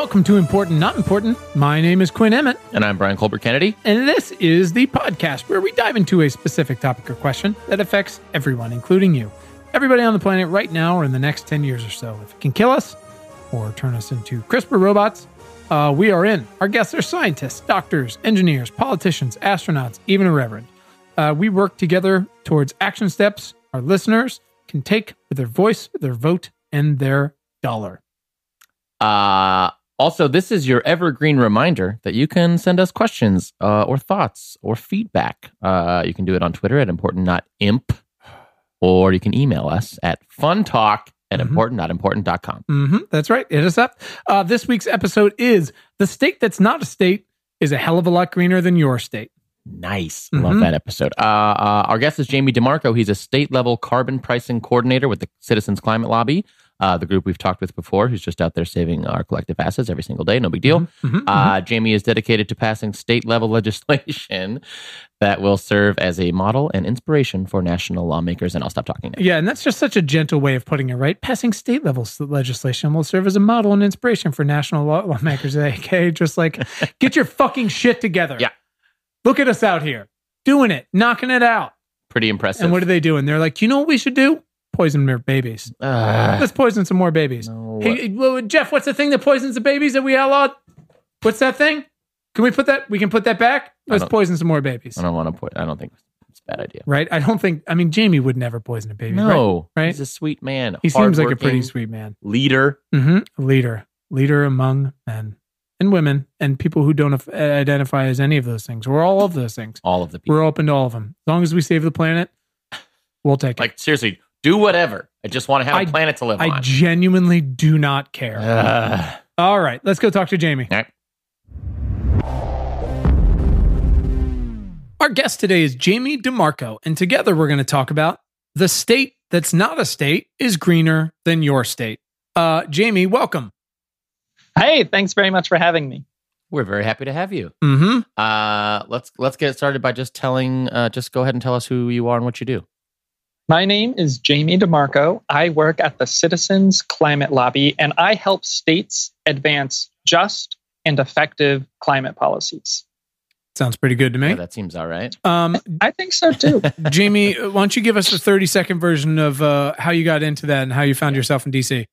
Welcome to Important Not Important. My name is Quinn Emmett, And I'm Brian Colbert Kennedy. and this is the podcast where we dive into a specific topic or question that affects everyone, including you. Everybody on the planet right now or in the next 10 years or so. If it can kill us or turn us into CRISPR robots, uh, we are in. Our guests are scientists, doctors, engineers, politicians, astronauts, even a reverend. Uh, we work together towards action steps our listeners can take with their voice, their vote, and their dollar. Uh, also, this is your evergreen reminder that you can send us questions uh, or thoughts or feedback. Uh, you can do it on Twitter at important not imp, or you can email us at funtalk at Mhm. importantnotimportant.com. hmm that's right. Hit us up. Uh, this week's episode is The State That's Not a State is a Hell of a Lot Greener Than Your State. Nice. Mhm. Love that episode. Uh, uh, our guest is Jamie DeMarco. He's a state level carbon pricing coordinator with the Citizens Climate Lobby, uh, the group we've talked with before, who's just out there saving our collective assets every single day. No big deal. Mhm, Uh, Jamie is dedicated to passing state level legislation that will serve as a model and inspiration for national lawmakers. And I'll stop talking now. Yeah, and that's just such a gentle way of putting it, right? Passing state level legislation will serve as a model and inspiration for national law- lawmakers. Okay, just like get your fucking shit together. Yeah. Look at us out here doing it, knocking it out. Pretty impressive. And what are they doing? They're like, you know what we should do? Poison their babies. Uh, Let's poison some more babies. no. Hey, well, Jeff, what's the thing that poisons the babies that we outlawed? What's that thing? Can we put that? We can put that back. Let's poison some more babies. I don't want to put, I don't think it's a bad idea. Right? I don't think. I mean, Jamie would never poison a baby. right? No, right? he's a sweet man. He seems like a pretty sweet man. leader. hmm Leader, leader among men and women and people who don't identify as any of those things. We're all of those things. All of the people. We're open to all of them. As long as we save the planet, we'll take it. Like seriously, do whatever. I just want to have I- a planet to live I on. I genuinely do not care. Ugh. all right, let's go talk to Jamie. All right. Our guest today is Jamie DeMarco, and together we're going to talk about the state that's not a state is greener than your state. Uh, Jamie, welcome. Hey, thanks very much for having me. We're very happy to have you. Mm-hmm. Uh, let's let's get started by just telling. Uh, just go ahead and tell us who you are and what you do. My name is Jamie DeMarco. I work at the Citizens Climate Lobby, and I help states advance just and effective climate policies. Sounds pretty good to me. Yeah, that seems all right. Um, I think so too. Jamie, why don't you give us a 30 second version of uh, how you got into that and how you found yourself in DC?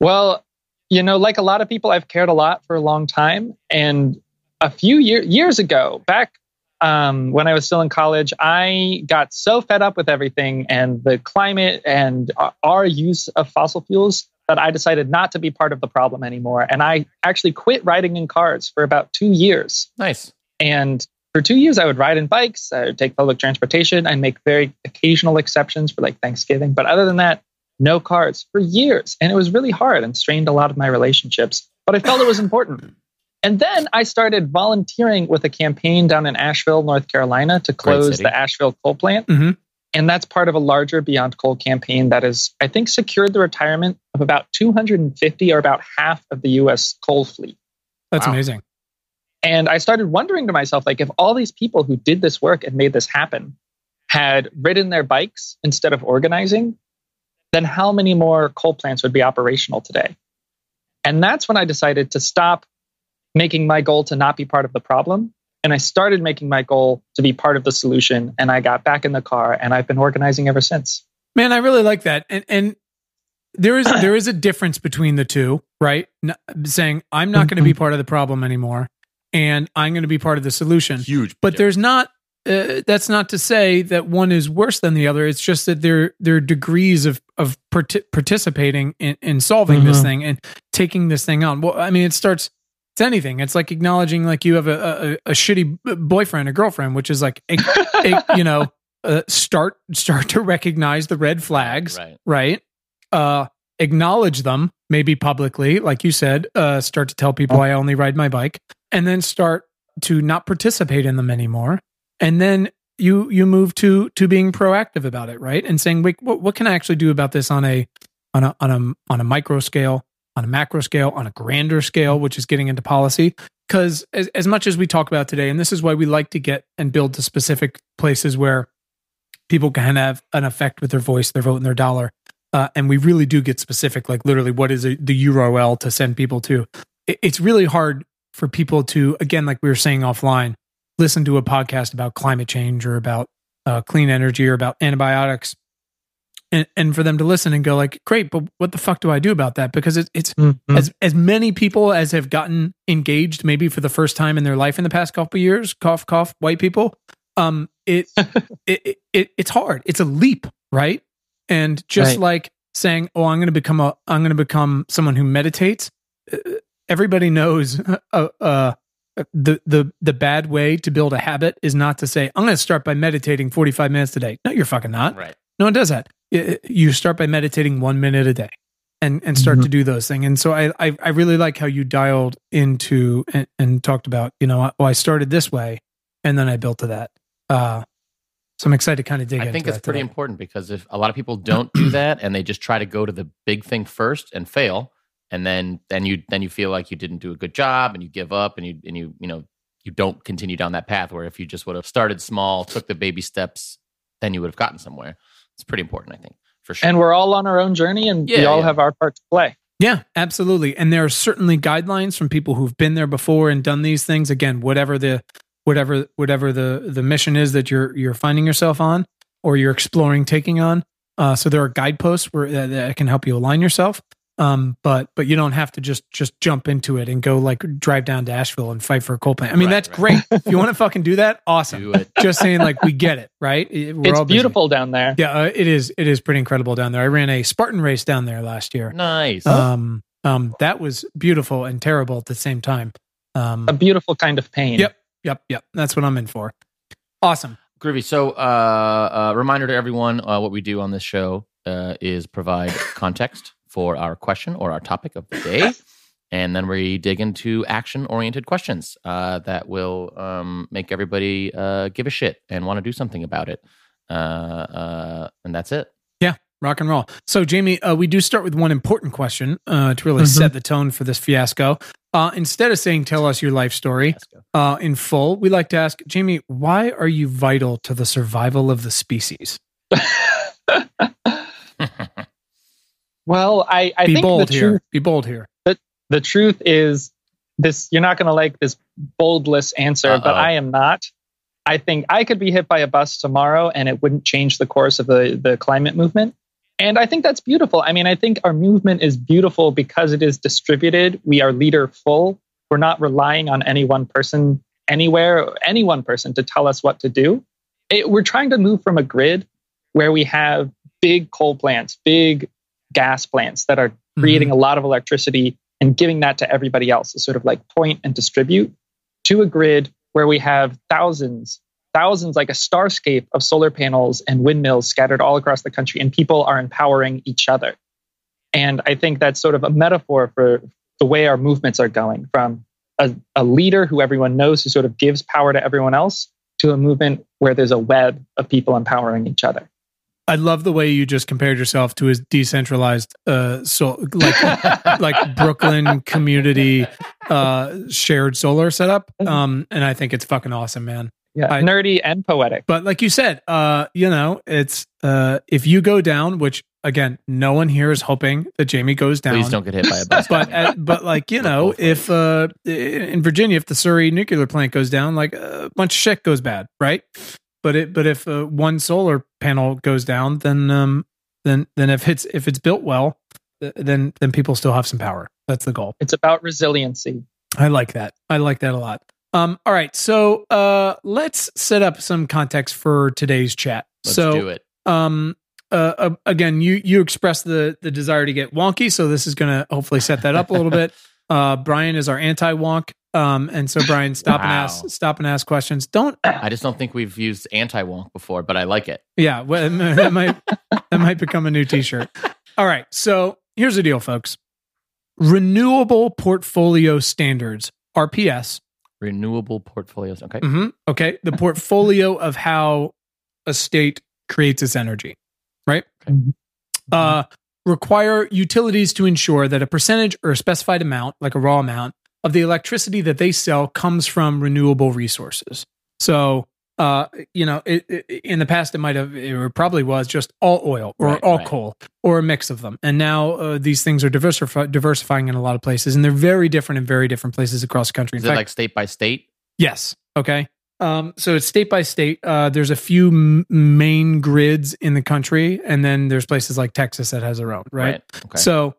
well, you know, like a lot of people, I've cared a lot for a long time. And a few year, years ago, back um, when I was still in college, I got so fed up with everything and the climate and our- our use of fossil fuels that I decided not to be part of the problem anymore. And I actually quit riding in cars for about two years. Nice. And for two years, I would ride in bikes, I would take public transportation. I make very occasional exceptions for like Thanksgiving. But other than that, no cars for years. And it was really hard and strained a lot of my relationships. But I felt it was important. And then I started volunteering with a campaign down in Asheville, North Carolina to close the Asheville coal plant. Mhm. And that's part of a larger Beyond Coal campaign that has, I think, secured the retirement of about 250 or about half of the US coal fleet. That's Wow. amazing. And I started wondering to myself, like, if all these people who did this work and made this happen had ridden their bikes instead of organizing, then how many more coal plants would be operational today? And that's when I decided to stop making my goal to not be part of the problem. And I started making my goal to be part of the solution. And I got back in the car and I've been organizing ever since. Man, I really like that. And and there is there is a difference between the two, right? N- saying I'm not going to be part of the problem anymore and I'm going to be part of the solution. Huge. But there's not uh, that's not to say that one is worse than the other. It's just that there there are degrees of of parti- participating in, in solving this Mhm. thing and taking this thing on. Well, I mean, it starts. It's anything. It's like acknowledging like you have a a, a shitty boyfriend or girlfriend, which is like a, a, you know uh, start start to recognize the red flags, Right. right? Uh, acknowledge them, maybe publicly, like you said. Uh, start to tell people I only ride my bike, and then start to not participate in them anymore. And then you you move to to being proactive about it, right? And saying, wait, what, what can I actually do about this on a on a on a on a micro scale, on a macro scale, on a grander scale, which is getting into policy. Because as, as much as we talk about today, and this is why we like to get and build to specific places where people can have an effect with their voice, their vote, and their dollar. Uh, and we really do get specific, like literally, what is a, the URL to send people to? it, it's really hard for people to, again, like we were saying offline, listen to a podcast about climate change or about uh, clean energy or about antibiotics and, and for them to listen and go like, great, but what the fuck do I do about that? Because it, it's Mhm. as as many people as have gotten engaged, maybe for the first time in their life in the past couple of years, cough cough, white people. Um, it, it, it it it's hard. It's a leap, right? And just Right. like saying, "Oh, I'm going to become a, I'm going to become someone who meditates." uh, Everybody knows uh, uh, the the the bad way to build a habit is not to say, "I'm going to start by meditating 45 minutes today. No, you're fucking not. Right. No one does that. Y- You start by meditating one minute a day, and and start Mhm. to do those things. And so I, I I really like how you dialed into and, and talked about you know oh I started this way, and then I built to that. Uh, so I'm excited to kind of dig. It. I into think it's that pretty today. important because if a lot of people don't do that and they just try to go to the big thing first and fail, and then then you then you feel like you didn't do a good job and you give up and you and you you know you don't continue down that path where if you just would have started small, took the baby steps, then you would have gotten somewhere. It's pretty important, I think, for sure. And we're all on our own journey, and we all yeah. have our part to play. Yeah, absolutely. And there are certainly guidelines from people who've been there before and done these things. Again, whatever the whatever whatever the the mission is that you're you're finding yourself on or you're exploring taking on. Uh, so there are guideposts where that, that can help you align yourself. Um, but but you don't have to just just jump into it and go like drive down to Asheville and fight for a coal plant. I mean, Right, that's right. great. if you want to fucking do that, awesome. do it. Just saying, like we get it, right? It- we're it's all beautiful down there. Yeah, uh, it is. It is pretty incredible down there. I ran a Spartan race down there last year. Nice. Um, um, that was beautiful and terrible at the same time. Um, A beautiful kind of pain. Yep. yep, yep. That's what I'm in for. Awesome. Groovy. So, uh, uh, reminder to everyone: uh, what we do on this show uh, is provide context for our question or our topic of the day, and then we dig into action-oriented questions uh, that will um, make everybody uh, give a shit and want to do something about it. Uh, uh, and that's it. Yeah, rock and roll. So, Jamie, uh, we do start with one important question uh, to really Mhm. set the tone for this fiasco. Uh, instead of saying, tell us your life story uh, in full, we like to ask, Jamie, why are you vital to the survival of the species? Well, I, I Be think bold the here. truth Be bold here. the truth is this you're not going to like this boldless answer but Uh-oh. i am not i think i could be hit by a bus tomorrow and it wouldn't change the course of the, the climate movement and i think that's beautiful i mean i think our movement is beautiful because it is distributed we are leader full we're not relying on any one person anywhere any one person to tell us what to do it, we're trying to move from a grid where we have big coal plants big gas plants that are mm-hmm. creating a lot of electricity and giving that to everybody else to sort of like point and distribute to a grid where we have thousands, thousands, like a starscape of solar panels and windmills scattered all across the country, and people are empowering each other. And I think that's sort of a metaphor for the way our movements are going from a, a leader who everyone knows who sort of gives power to everyone else to a movement where there's a web of people empowering each other. I love the way you just compared yourself to his decentralized, uh, so like like Brooklyn community uh, shared solar setup. Um, and I think it's fucking awesome, man. Yeah, I- nerdy and poetic. But like you said, uh, you know, it's uh, if you go down, which again, no one here is hoping that Jamie goes down. Please don't get hit by a bus. But uh, but like you know, if uh, in Virginia, if the Surry nuclear plant goes down, like a bunch of shit goes bad, right? But it but if uh, one solar panel goes down, then um then then if it's if it's built well, then then people still have some power. That's the goal. It's about resiliency. I like that. I like that a lot. Um, all right, so uh, let's set up some context for today's chat. Let's so, do it. um, uh, uh, again, you you expressed the the desire to get wonky, so this is going to hopefully set that up a little bit. Uh, Brian is our anti-wonk, um, and so Brian, stop and ask, stop and ask questions. Don't, I just don't think we've used anti-wonk before, but I like it. yeah, well, that might that might become a new T-shirt. All right, so here's the deal, folks. Renewable Portfolio Standards (RPS) Renewable portfolios. Okay. hmm Okay. The portfolio of how a state creates its energy, right? Mhm. Uh, require utilities to ensure that a percentage or a specified amount, like a raw amount, of the electricity that they sell comes from renewable resources. So, uh, you know, it, it, in the past it might have, it probably was just all oil or Right, all right. coal or a mix of them. And now uh, these things are diversifi- diversifying in a lot of places, and they're very different in very different places across the country. In Is it fact, like state by state? Yes. Okay. Um, so it's state by state. Uh, there's a few m- main grids in the country, and then there's places like Texas that has their own, right? Okay. So,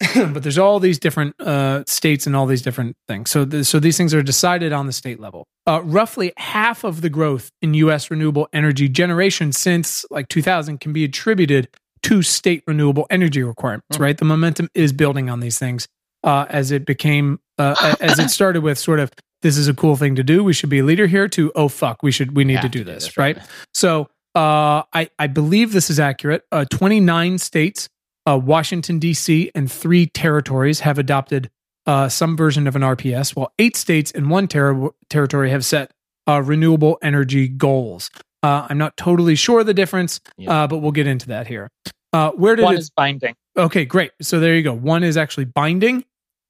but there's all these different uh, states and all these different things. So, th- so these things are decided on the state level. Uh, roughly half of the growth in U.S. renewable energy generation since like 2000 can be attributed to state renewable energy requirements. Hmm. Right, the momentum is building on these things uh, as it became uh, as it started with sort of this is a cool thing to do. We should be a leader here. To oh fuck, we should we need Have to do this, this, right? So uh, I I believe this is accurate. Uh, Twenty nine states, uh, Washington D.C. and three territories have adopted uh, some version of an RPS, while eight states and one ter- territory have set uh, renewable energy goals. Uh, I'm not totally sure the difference, Yeah. uh, but we'll get into that here. Uh, where did One it is binding. Okay, great. So there you go. One is actually binding,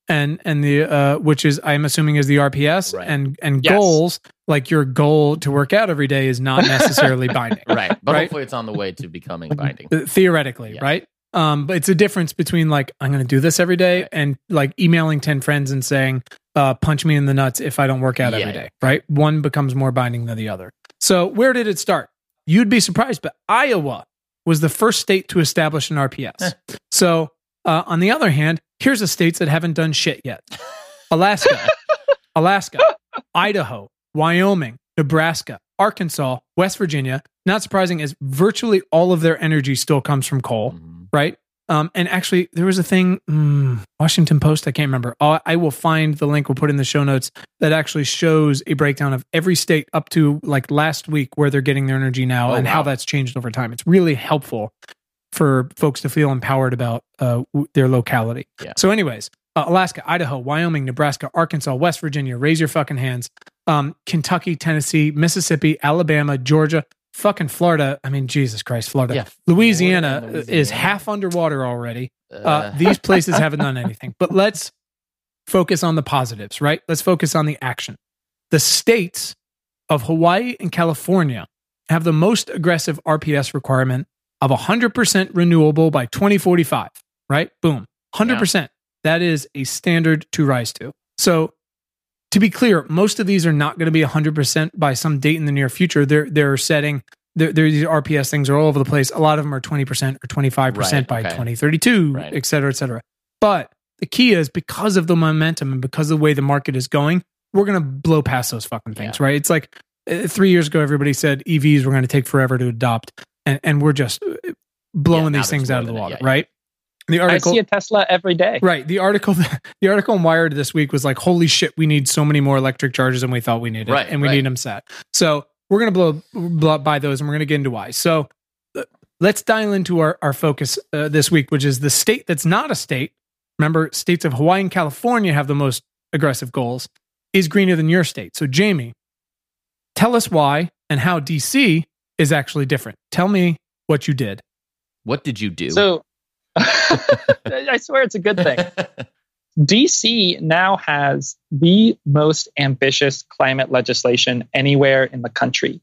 and and the uh, which is I'm assuming is the RPS, Right. and and Yes. goals like your goal to work out every day is not necessarily binding, Right. But Right. hopefully it's on the way to becoming binding. Theoretically, Yes. right? Um, but it's a difference between like I'm going to do this every day and like emailing ten friends and saying, uh, "Punch me in the nuts if I don't work out Yeah, every day." Right? One becomes more binding than the other. So where did it start? You'd be surprised, but Iowa was the first state to establish an RPS. so uh, on the other hand, here's the states that haven't done shit yet: Alaska, Alaska, Idaho, Wyoming, Nebraska, Arkansas, West Virginia. Not surprising, as virtually all of their energy still comes from coal Mhm. Right? Um, and actually, there was a thing, mm, Washington Post, I can't remember. i I will find the link, we'll put in the show notes, that actually shows a breakdown of every state up to like last week where they're getting their energy now Oh, and how that's changed over time. It's really helpful for folks to feel empowered about uh, their locality. Yeah. So, anyways, uh, Alaska, Idaho, Wyoming, Nebraska, Arkansas, West Virginia, raise your fucking hands. Um, Kentucky, Tennessee, Mississippi, Alabama, Georgia, fucking Florida. I mean, Jesus Christ, Florida. Yeah. Louisiana, Florida, is half underwater already. Uh, Uh, these places haven't done anything. But let's focus on the positives, right? Let's focus on the action. The states of Hawaii and California have the most aggressive RPS requirement of 100% renewable by 2045, right? Boom. 100%. That is a standard to rise to. So, to be clear, most of these are not going to be 100% by some date in the near future. They're they're setting they're, they're, these RPS things are all over the place. A lot of them are 20% or 25% Right, by okay. 2032, Right. et cetera, et cetera. But the key is because of the momentum and because of the way the market is going, we're going to blow past those fucking things, right? It's like uh, three years ago, everybody said EVs were going to take forever to adopt, and, and we're just uh, blowing Yeah, these things out of the water, yeah, yeah. right? The article, I see a Tesla every day. Right. The article the article in Wired this week was like, holy shit, we need so many more electric chargers than we thought we needed. Right, And we right. need them set. So we're gonna blow, blow by those and we're gonna get into why. So uh, let's dial into our, our focus uh, this week, which is the state that's not a state. Remember, states of Hawaii and California have the most aggressive goals, is greener than your state. So Jamie, tell us why and how DC is actually different. Tell me what you did. what did you do? So I swear it's a good thing. DC now has the most ambitious climate legislation anywhere in the country.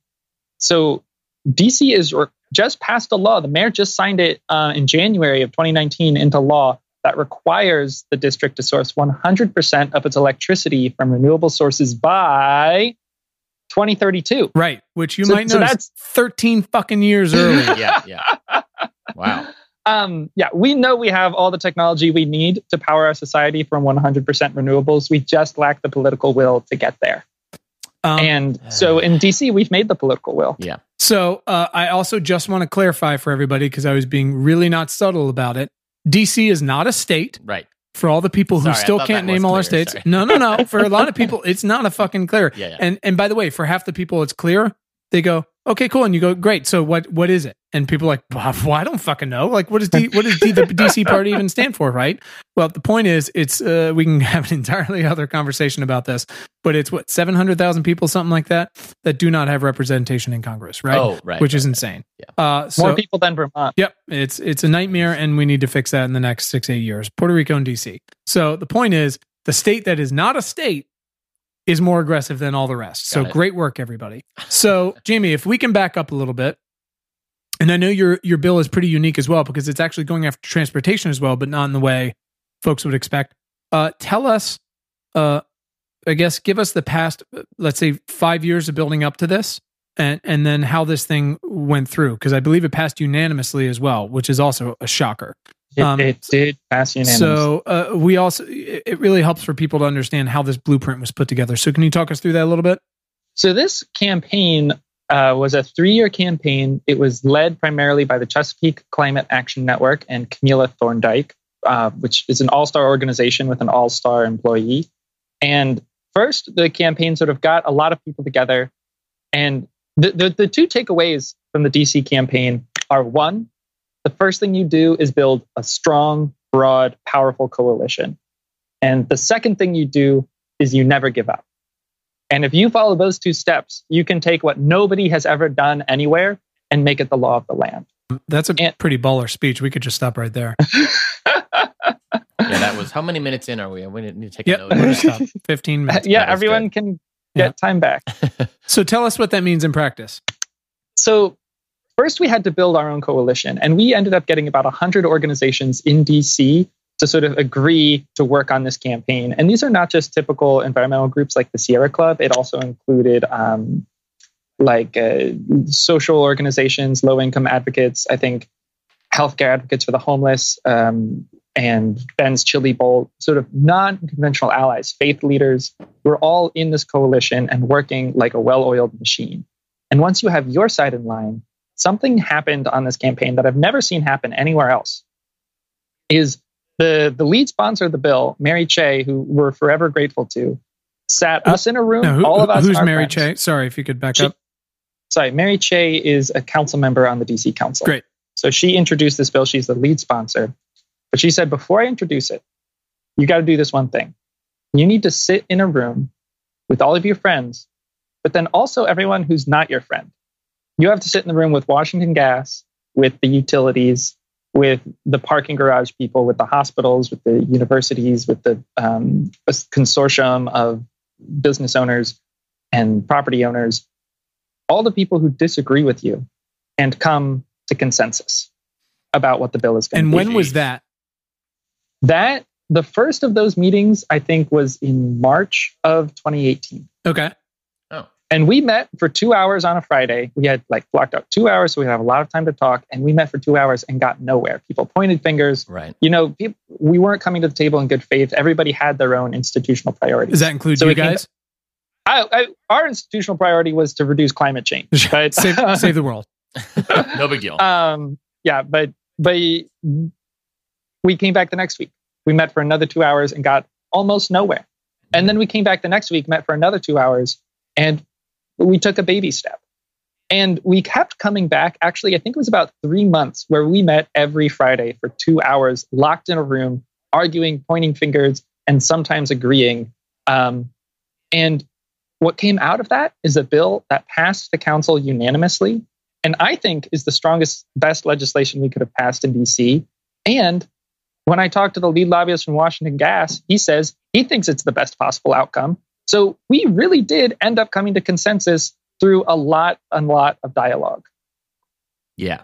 So DC is re- just passed a law. The mayor just signed it uh, in January of 2019 into law that requires the district to source 100% of its electricity from renewable sources by 2032. Right. Which you So- might so that's- 13 fucking years early. yeah, yeah. Wow. Um, yeah, we know we have all the technology we need to power our society from 100% renewables. We just lack the political will to get there. Um, and so in DC, we've made the political will. Yeah. So uh, I also just want to clarify for everybody because I was being really not subtle about it. DC is not a state Right. for all the people who Sorry, still can't that was name all our states. Sorry. No, no, no. For a lot of people, it's not a fucking clear. Yeah, yeah. And and by the way, for half the people, it's clear. They go, okay, cool, and you go, great. So what what is it? And people are like, well, I don't fucking know. Like, what does D, what does D, the DC party even stand for? Right. Well, the point is, it's uh, we can have an entirely other conversation about this, but it's what seven hundred thousand people, something like that, that do not have representation in Congress, right? Oh, right. Which is right, insane. Yeah. Uh, so, More people than Vermont. Yep, it's it's a nightmare, and we need to fix that in the next six eight years. Puerto Rico and DC. So the point is, the state that is not a state is more aggressive than all the rest. So it. great work, everybody. So Jamie, if we can back up a little bit, and I know your your bill is pretty unique as well because it's actually going after transportation as well, but not in the way folks would expect. Uh, tell us, uh, I guess, give us the past, let's say, five years of building up to this, and and then how this thing went through because I believe it passed unanimously as well, which is also a shocker. It, Um, it did pass unanimous. So uh, we also it it really helps for people to understand how this blueprint was put together. So can you talk us through that a little bit? So this campaign uh, was a three-year campaign. It was led primarily by the Chesapeake Climate Action Network and Camila Thorndike, uh, which is an all-star organization with an all-star employee. And first, the campaign sort of got a lot of people together. And the, the, the two takeaways from the DC campaign are one, the first thing you do is build a strong, broad, powerful coalition. And the second thing you do is you never give up. And if you follow those two steps, you can take what nobody has ever done anywhere and make it the law of the land. That's a And- pretty baller speech. We could just stop right there. Yeah, that was how many minutes in are we? We need to take Yep, a we'll note. stop. Fifteen minutes. yeah, That was everyone can Yeah. get time back. So tell us what that means in practice. So, first we had to build our own coalition, and we ended up getting about 100 organizations in DC to sort of agree to work on this campaign. And these are not just typical environmental groups like the Sierra Club, it also included um, like uh, social organizations, low income advocates, I think healthcare advocates for the homeless, um, and Ben's Chili Bowl, sort of non conventional allies, faith leaders. We're all in this coalition and working like a well oiled machine. And once you have your side in line, something happened on this campaign that I've never seen happen anywhere else. Is the the lead sponsor of the bill, Mary Cheh, who we're forever grateful to, sat us in a room, Now, who, all of us. who's Mary friends. Cheh? Sorry, if you could back She- up. Sorry, Mary Cheh is a council member on the DC Council. Great. So she introduced this bill. She's the lead sponsor. But she said, before I introduce it, you got to do this one thing. You need to sit in a room with all of your friends, but then also everyone who's not your friend. You have to sit in the room with Washington Gas, with the utilities, with the parking garage people, with the hospitals, with the universities, with the um, a consortium of business owners and property owners, all the people who disagree with you, and come to consensus about what the bill is going to be. And when was that? That the first of those meetings, I think, was in March of 2018. Okay. And we met for two hours on a Friday. We had like blocked out two hours, so we have a lot of time to talk. And we met for two hours and got nowhere. People pointed fingers. right. You know, peop we weren't coming to the table in good faith. Everybody had their own institutional priorities. Does that include So you guys? I, I, our institutional priority was to reduce climate change. But save, save the world. no big deal. um, yeah, but but we came back the next week. We met for another two hours and got almost nowhere. And then we came back the next week, met for another two hours, and we took a baby step. And we kept coming back. Actually, I think it was about three months where we met every Friday for two hours, locked in a room, arguing, pointing fingers, and sometimes agreeing. Um, and what came out of that is a bill that passed the council unanimously and I think is the strongest, best legislation we could have passed in DC. And when I talked to the lead lobbyist from Washington Gas, he says he thinks it's the best possible outcome. So we really did end up coming to consensus through a lot, a lot of dialogue. yeah.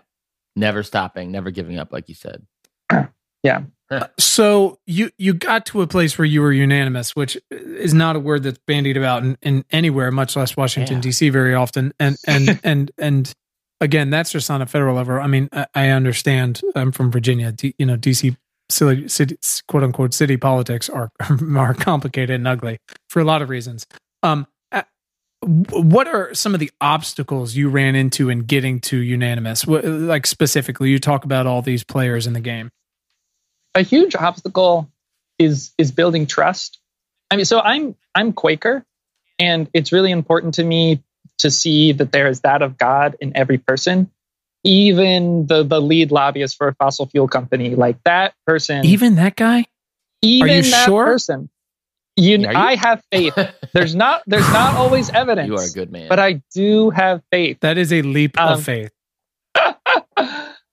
Never stopping, never giving up, like you said. Yeah. Uh, so you you got to a place where you were unanimous, which is not a word that's bandied about in, in anywhere, much less Washington Yeah. D.C. very often. And and and and again, that's just on a federal level. I mean, I, I understand. I'm from Virginia. D, you know, D.C. City, city, quote unquote city politics are are complicated and ugly for a lot of reasons. Um, what are some of the obstacles you ran into in getting to unanimous? What, like specifically, you talk about all these players in the game. a huge obstacle is is building trust. I mean, so I'm I'm Quaker, and it's really important to me to see that there is that of God in every person, even the the lead lobbyist for a fossil fuel company, like that person, Even that guy? even Are you that sure? person. You, Are you? I have faith. There's not there's not always evidence. you are a good man. but I do have faith. That is a leap Um, of faith.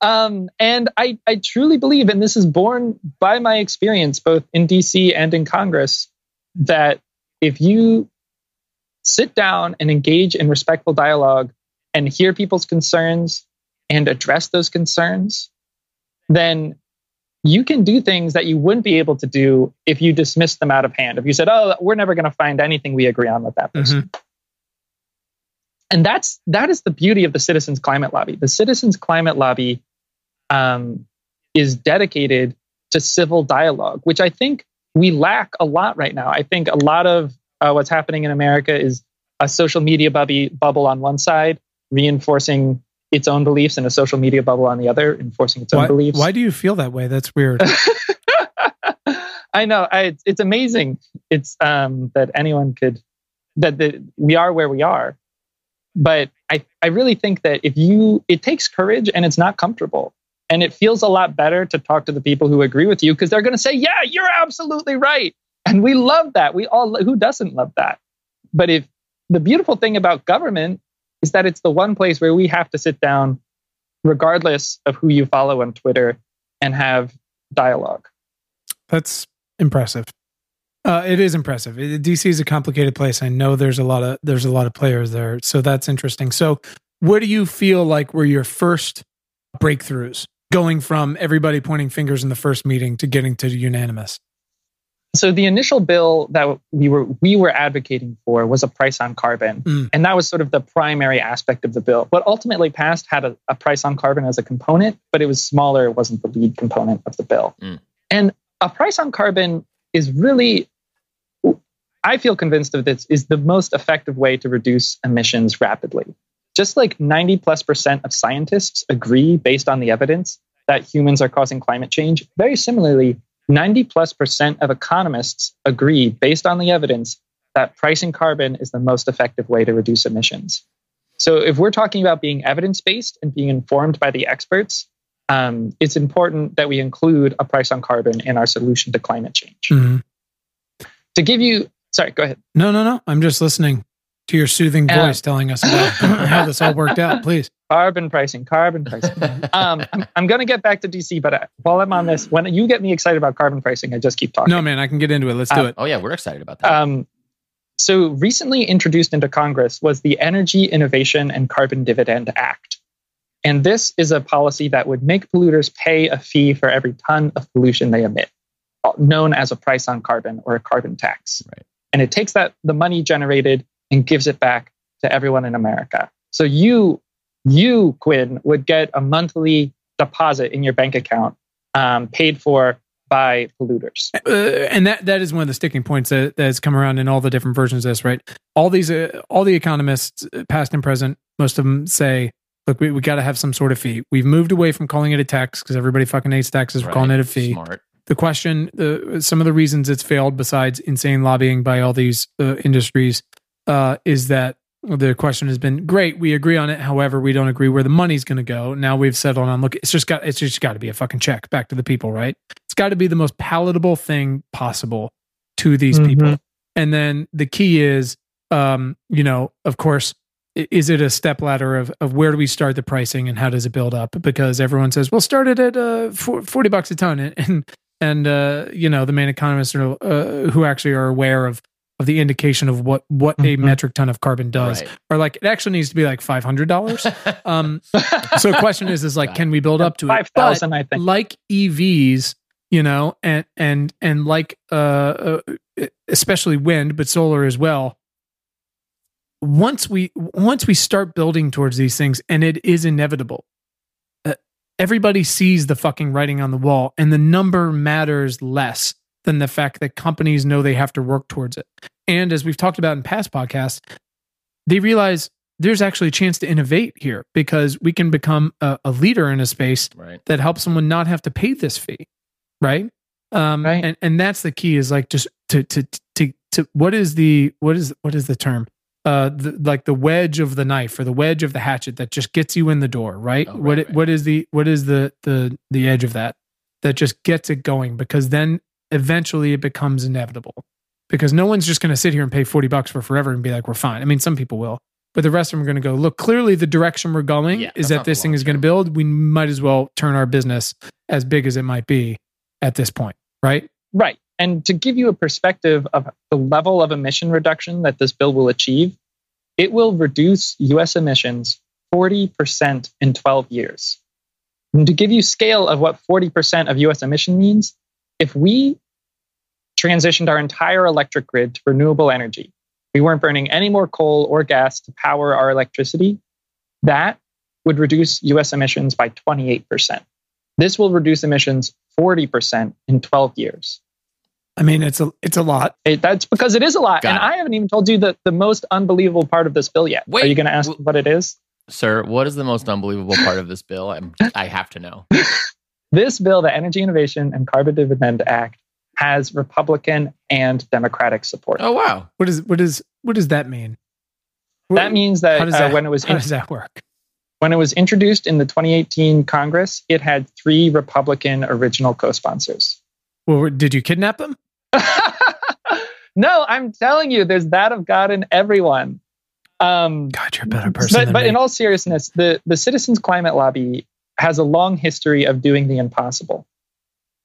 um, and I, I truly believe, and this is born by my experience both in DC and in Congress, that if you sit down and engage in respectful dialogue and hear people's concerns and address those concerns, then you can do things that you wouldn't be able to do if you dismissed them out of hand. If you said, "Oh, we're never going to find anything we agree on with that person," mm-hmm. and that's that is the beauty of the Citizens Climate Lobby. The Citizens Climate Lobby um, is dedicated to civil dialogue, which I think we lack a lot right now. I think a lot of uh, what's happening in America is a social media bubby, bubble on one side, reinforcing its own beliefs, and a social media bubble on the other, enforcing its why, own beliefs. Why do you feel that way? That's weird. I know. I, it's amazing. It's um, that anyone could that the, we are where we are, but I I really think that if you it takes courage and it's not comfortable. And it feels a lot better to talk to the people who agree with you because they're going to say, "Yeah, you're absolutely right." And we love that. We all, who doesn't love that? But if the beautiful thing about government is that it's the one place where we have to sit down, regardless of who you follow on Twitter, and have dialogue. That's impressive. Uh, it is impressive. DC is a complicated place. I know there's a lot of there's a lot of players there, so that's interesting. So, what do you feel like were your first breakthroughs, going from everybody pointing fingers in the first meeting to getting to unanimous? So the initial bill that we were we were advocating for was a price on carbon, mm. and that was sort of the primary aspect of the bill. What ultimately passed had a, a, price on carbon as a component, but it was smaller. It wasn't the lead component of the bill. Mm. And a price on carbon is really, I feel convinced of this, is the most effective way to reduce emissions rapidly. Just like 90 plus percent of scientists agree, based on the evidence, that humans are causing climate change. Very similarly, 90 plus percent of economists agree, based on the evidence, that pricing carbon is the most effective way to reduce emissions. So, if we're talking about being evidence based and being informed by the experts, um, it's important that we include a price on carbon in our solution to climate change. Mm-hmm. To give you, sorry, go ahead. No, no, no. I'm just listening to your soothing voice uh, telling us about how this all worked out. Please. Carbon pricing, carbon pricing. um, I'm, I'm going to get back to DC, but uh, while I'm on this, when you get me excited about carbon pricing, I just keep talking. No, man, I can get into it. Let's do uh, it. Oh, yeah, we're excited about that. Um, so, recently introduced into Congress was the Energy Innovation and Carbon Dividend Act. And this is a policy that would make polluters pay a fee for every ton of pollution they emit, uh, known as a price on carbon or a carbon tax. Right. And it takes that the money generated and gives it back to everyone in America. So you you, Quinn, would get a monthly deposit in your bank account um, paid for by polluters. Uh, and that that is one of the sticking points that, that has come around in all the different versions of this, right? All these, uh, all the economists, uh, past and present, most of them say, look, we, we got to have some sort of fee. We've moved away from calling it a tax because everybody fucking hates taxes. We're calling it a fee. Smart. The question, the, some of the reasons it's failed, besides insane lobbying by all these uh, industries, uh, is that the question has been great. We agree on it. However, we don't agree where the money's going to go. Now we've settled on look. It's just got. It's just got to be a fucking check back to the people, right? It's got to be the most palatable thing possible to these mm-hmm. people. And then the key is, um, you know, of course, is it a step ladder of, of where do we start the pricing and how does it build up? Because everyone says, well, start it at uh, 40 bucks a ton. And, and, and uh, you know, the main economists are, uh, who actually are aware of of the indication of what what mm-hmm. a metric ton of carbon does. Right. or like it actually needs to be like $500 um so the question is is like can we build up to 5000 i think. like evs you know and and and like uh, uh especially wind but solar as well once we once we start building towards these things and it is inevitable uh, everybody sees the fucking writing on the wall and the number matters less than the fact that companies know they have to work towards it. And as we've talked about in past podcasts, they realize there's actually a chance to innovate here because we can become a, a leader in a space right. that helps someone not have to pay this fee. Right. Um, right. And, and that's the key is like just to, to, to, to, what is the, what is, what is the term? Uh, the, like the wedge of the knife or the wedge of the hatchet that just gets you in the door, right? Oh, right what, right. what is the, what is the, the, the edge of that? That just gets it going because then eventually it becomes inevitable because no one's just going to sit here and pay 40 bucks for forever and be like, we're fine. I mean, some people will, but the rest of them are going to go, look, clearly the direction we're going yeah, is that this thing is going to build. We might as well turn our business as big as it might be at this point, right? Right. And to give you a perspective of the level of emission reduction that this bill will achieve, it will reduce US emissions 40% in 12 years. And to give you scale of what 40% of US emission means, if we transitioned our entire electric grid to renewable energy, we weren't burning any more coal or gas to power our electricity, that would reduce US emissions by 28%. This will reduce emissions 40% in 12 years. I mean, it's a it's a lot. It, that's because it is a lot. Got and it. I haven't even told you the, the most unbelievable part of this bill yet. Wait, Are you going to ask w- what it is? Sir, what is the most unbelievable part of this bill? I'm, I have to know. This bill, the Energy Innovation and Carbon Dividend Act, has Republican and Democratic support. Oh wow. What is what is what does that mean? that means that, How does uh, when it was how in- does that work? when it was introduced in the 2018 Congress, it had three Republican original co-sponsors. Well, did you kidnap them? no, I'm telling you, there's that of God in everyone. Um, God, you're a better person. but than but me. in all seriousness, the, the Citizens Climate Lobby has a long history of doing the impossible.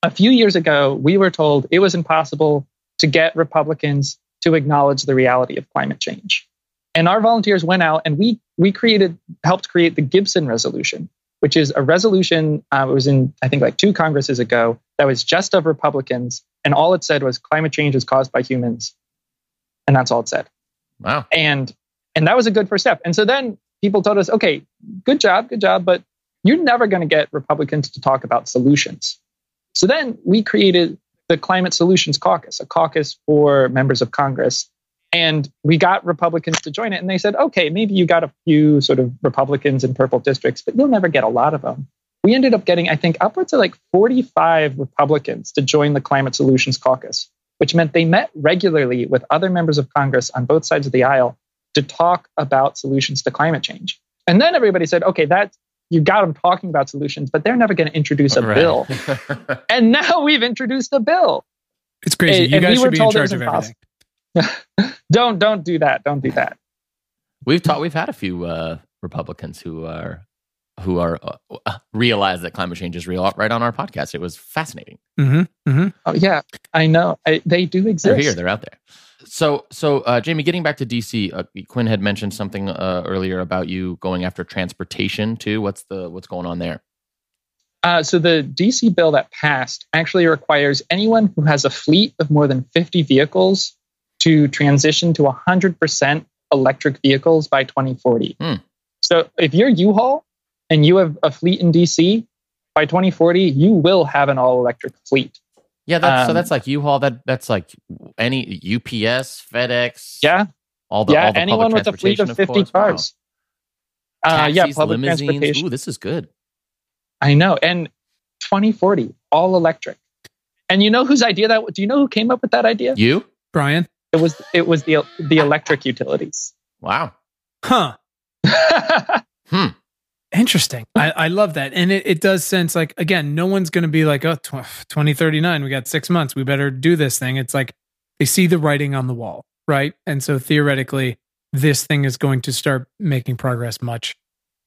A few years ago, we were told it was impossible to get Republicans to acknowledge the reality of climate change. And our volunteers went out and we we created helped create the Gibson resolution, which is a resolution uh, it was in I think like two congresses ago that was just of Republicans, and all it said was climate change is caused by humans, and that's all it said Wow. and and that was a good first step and so then people told us okay good job good job but you're never going to get republicans to talk about solutions. So then we created the climate solutions caucus a caucus for members of congress. And we got republicans to join it and they said okay maybe you got a few sort of republicans in purple districts but you'll never get a lot of them we ended up getting i think upwards of like 45 republicans to join the climate solutions caucus which meant they met regularly with other members of Congress on both sides of the aisle to talk about solutions to climate change. And then everybody said, okay, that you got them talking about solutions, but they're never going to introduce a Right. bill. And now we've introduced a bill. it's crazy. and- you guys we were should be in told it charge was of everything. Don't don't do that. Don't do that. we've taught we've had a few uh, Republicans who are who are uh, realize that climate change is real right on our podcast. It was fascinating. Mm-hmm, mm-hmm. Oh yeah, I know. I, they do exist. They're exist. here. They're out there. So, so uh, Jamie, getting back to DC, uh, Quinn had mentioned something uh, earlier about you going after transportation too. What's the what's going on there? Uh, so the DC bill that passed actually requires anyone who has a fleet of more than 50 vehicles to transition to 100% electric vehicles by 2040. Hmm. So if you're U-Haul and you have a fleet in DC, by 2040 you will have an all-electric fleet. Yeah, that's, so Um, that's like U-Haul. That that's like any UPS, FedEx. Yeah, all the yeah. all the anyone public with a fleet of transportation, 50 course. Wow. cars. Uh, yeah, public limousines. transportation. Ooh, this is good. I know. And 2040, all electric. And you know whose idea that? Do you know who came up with that idea? You? Brian? It was it was the the electric utilities. Wow. Huh. Hmm. Interesting. I, I love that. And it, it does sense like, again, no one's going to be like, oh, tw- 2039, we got six months. We better do this thing. It's like they see the writing on the wall, right? And so theoretically, this thing is going to start making progress much,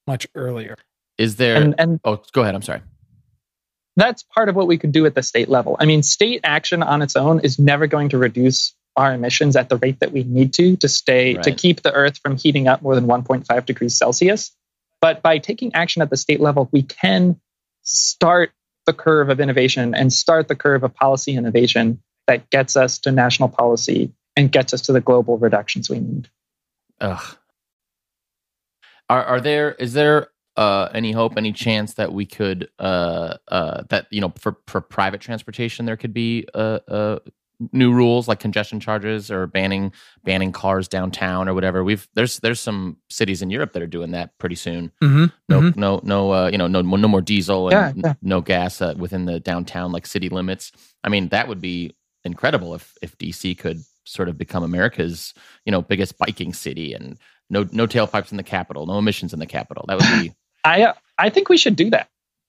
much earlier. Is there? and and oh, go ahead. I'm sorry. that's part of what we could do at the state level. I mean, state action on its own is never going to reduce our emissions at the rate that we need to to stay to keep the earth from heating up more than 1.5 degrees Celsius. But by taking action at the state level, we can start the curve of innovation and start the curve of policy innovation that gets us to national policy and gets us to the global reductions we need. Ugh. Are are there is there uh any hope, any chance that we could uh uh that you know for for private transportation there could be a, uh new rules like congestion charges or banning banning cars downtown or whatever. We've there's there's some cities in Europe that are doing that pretty soon. Mm-hmm. No Mhm. no no uh you know no no more diesel and Yeah, yeah. no gas uh, within the downtown like city limits. I mean that would be incredible if if DC could sort of become America's you know biggest biking city and no no tailpipes in the capital, no emissions in the capital. That would be I uh, I think we should do that.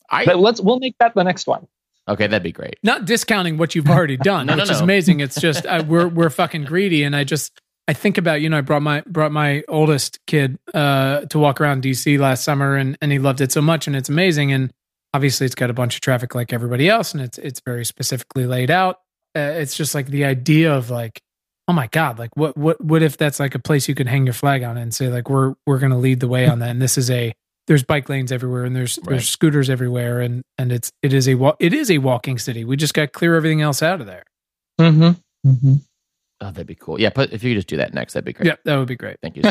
I But let's we'll make that the next one. Okay, that'd be great. Not discounting what you've already done, No, no, which is amazing. It's just I, we're we're fucking greedy, and I just I think about you know I brought my brought my oldest kid uh, to walk around DC last summer, and and he loved it so much, and it's amazing, and obviously it's got a bunch of traffic like everybody else, and it's it's very specifically laid out. Uh, it's just like the idea of like, oh my god, like what what what if that's like a place you can hang your flag on and say like we're we're going to lead the way on that, and this is a there's bike lanes everywhere and there's Right. there's scooters everywhere and and it's it is a wa- it is a walking city. We just got to clear everything else out of there. Mm-hmm. Mm-hmm. Oh, that'd be cool. Yeah, but if you could just do that next, that'd be great. Yeah, that would be great. Thank you. So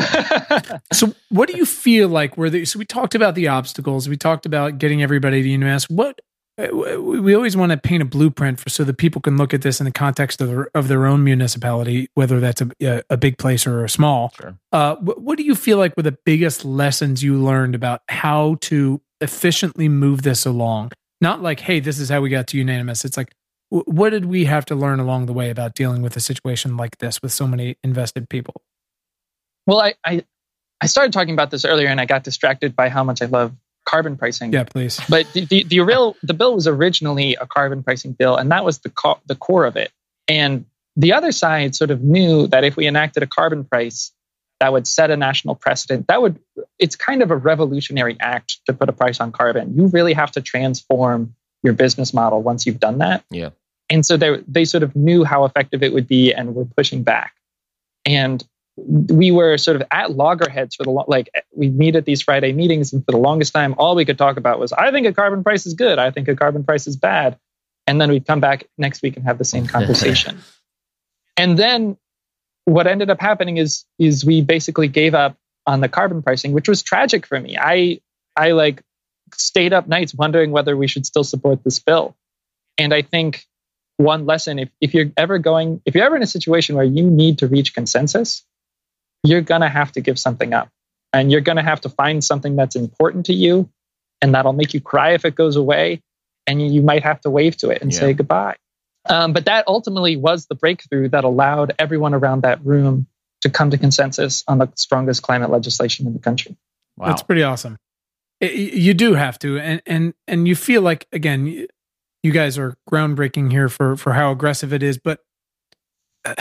much. So, what do you feel like were the? So, we talked about the obstacles. We talked about getting everybody to UMass. What we we always want to paint a blueprint for so that people can look at this in the context of their, of their own municipality, whether that's a, a, big place or a small. Sure. Uh, what, what do you feel like were the biggest lessons you learned about how to efficiently move this along? Not like, hey, this is how we got to unanimous. It's like, wh- what did we have to learn along the way about dealing with a situation like this with so many invested people? Well, I, I I started talking about this earlier, and I got distracted by how much I love carbon pricing. Yeah, please. But the, the, the real the bill was originally a carbon pricing bill, and that was the co- the core of it. And the other side sort of knew that if we enacted a carbon price, that would set a national precedent. That would it's kind of a revolutionary act to put a price on carbon. You really have to transform your business model once you've done that. Yeah. And so they they sort of knew how effective it would be, and were pushing back. And we were sort of at loggerheads for the lo- like we meet at these Friday meetings, and for the longest time, all we could talk about was I think a carbon price is good, I think a carbon price is bad, and then we'd come back next week and have the same conversation. and then what ended up happening is is we basically gave up on the carbon pricing, which was tragic for me. I I like stayed up nights wondering whether we should still support this bill. And I think one lesson if, if you're ever going if you're ever in a situation where you need to reach consensus you're going to have to give something up and you're going to have to find something that's important to you and that'll make you cry if it goes away and you might have to wave to it and Yeah. say goodbye um, but that ultimately was the breakthrough that allowed everyone around that room to come to consensus on the strongest climate legislation in the country Wow. That's pretty awesome. I- y- you do have to, and and and you feel like again, you guys are groundbreaking here for for how aggressive it is, but uh,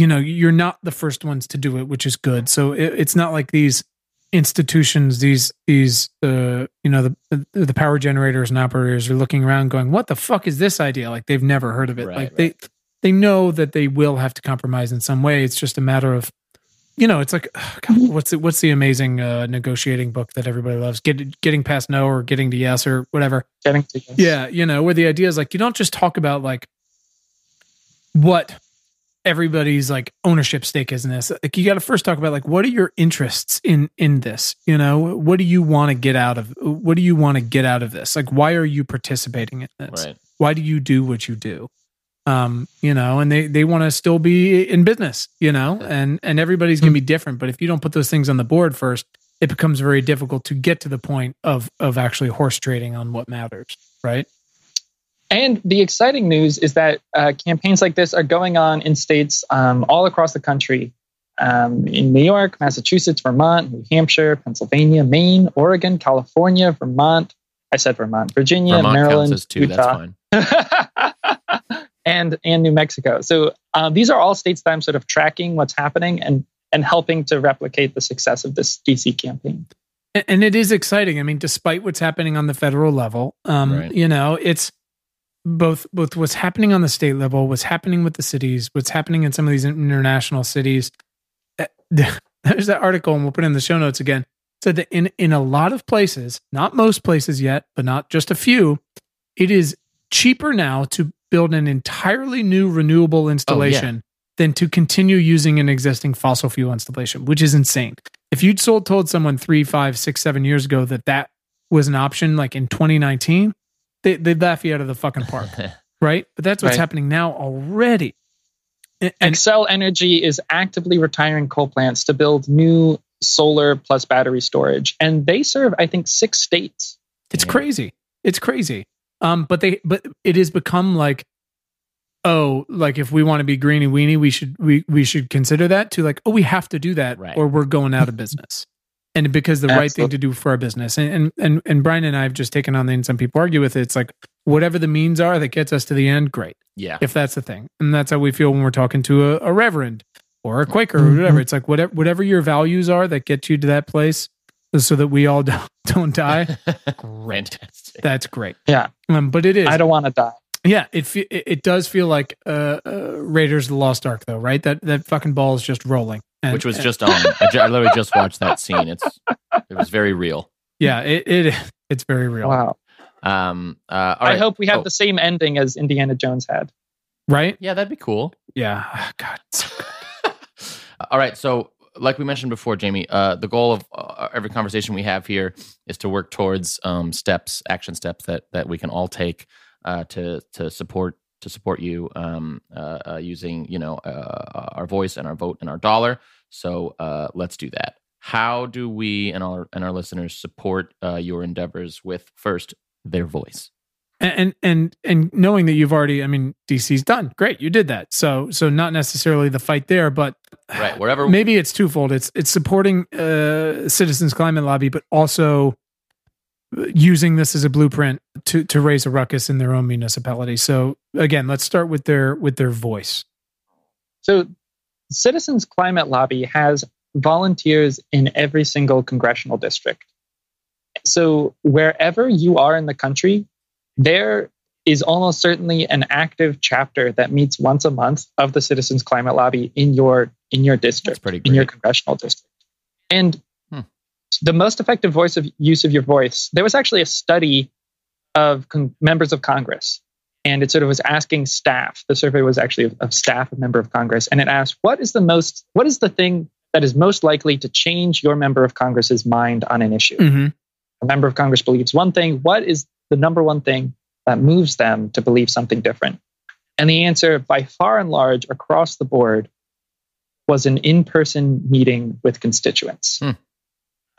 you know you're not the first ones to do it, which is good. So it, it's not like these institutions, these these uh you know the the the power generators and operators are looking around going, "What the fuck is this idea?" Like they've never heard of it. Right, like right. they they know that they will have to compromise in some way. It's just a matter of you know, it's like God, what's it? What's the amazing uh, negotiating book that everybody loves? Get, getting past no or getting to yes or whatever. getting to this. Yeah, you know, where the idea is like you don't just talk about like what everybody's like ownership stake is in this. Like you got to first talk about like what are your interests in in this? You know, what do you want to get out of? What do you want to get out of this? Like why are you participating in this? right. why do you do what you do um you know and they they want to still be in business you know and and everybody's going to be different but if you don't put those things on the board first it becomes very difficult to get to the point of of actually horse trading on what matters right And the exciting news is that uh, campaigns like this are going on in states um, all across the country. Um, in New York, Massachusetts, Vermont, New Hampshire, Pennsylvania, Maine, Oregon, California, Vermont. I said Vermont, Virginia, Vermont Maryland, counts as two. That's Utah, fine. and and New Mexico. So um, these are all states that I'm sort of tracking what's happening and and helping to replicate the success of this DC campaign. and, and it is exciting i mean despite what's happening on the federal level um Right. you know it's both both what's happening on the state level what's happening with the cities what's happening in some of these international cities. Uh, there's that article and we'll put it in the show notes again. Said that in in a lot of places not most places yet but not just a few it is cheaper now to build an entirely new renewable installation than to continue using an existing fossil fuel installation which is insane. If you'd sold told someone three, five, six, seven years ago that that was an option, like in 2019, they, they'd laugh you out of the fucking park, right? But that's what's Right. happening now already. And, Xcel Energy is actively retiring coal plants to build new solar plus battery storage, and they serve, I think, six states. it's Yeah. crazy. It's crazy. Um, but they, but it has become like, oh, like if we want to be greeny weenie, we should we we should consider that to like, oh, we have to do that, Right. or we're going out of business. And because the right thing to do for our business, and, and and and Brian and I have just taken on the, and some people argue with it. It's like whatever the means are that gets us to the end, great. yeah. if that's the thing. And that's how we feel when we're talking to a, a reverend or a Quaker or Mhm. whatever. It's like whatever whatever your values are that get you to that place so that we all don't, don't die. Fantastic. That's great. Yeah. Um, but it is I don't want to die. Yeah, it it does feel like uh, uh, Raiders of the Lost Ark, though, right? That that fucking ball is just rolling, And- which was and- just on. I, ju- I literally just watched that scene. It's it was very real. yeah, it, it it's very real, Wow. Um, uh, all I right. hope we have Oh. the same ending as Indiana Jones had. right? Yeah, that'd be cool. Yeah, Ah, God. All right. So, like we mentioned before, Jamie, uh, the goal of uh, every conversation we have here is to work towards um, steps, action steps that that we can all take uh, to to support to support you um, uh, uh, using you know uh, our voice and our vote and our dollar. So uh, let's do that. How do we and our and our listeners support uh, your endeavors with first their voice? and and and and knowing that you've already, I mean, DC's done, great, you did that. So so not necessarily the fight there, but Right. Wherever maybe it's twofold. It's it's supporting uh, Citizens Climate Lobby, but also using this as a blueprint to to raise a ruckus in their own municipality. So again, let's start with their with their voice. So, Citizens Climate Lobby has volunteers in every single congressional district. So, wherever you are in the country, there is almost certainly an active chapter that meets once a month of the Citizens Climate Lobby in your in your district, in your congressional district. And. The most effective voice of use of your voice. There was actually a study of con- members of Congress and it sort of was asking staff the survey was actually of, of staff of member of congress and it asked what is the most what is the thing that is most likely to change your member of congress's mind on an issue Mm-hmm. a member of congress believes one thing what is the number one thing that moves them to believe something different and the answer by far and large across the board was an in-person meeting with constituents Hmm.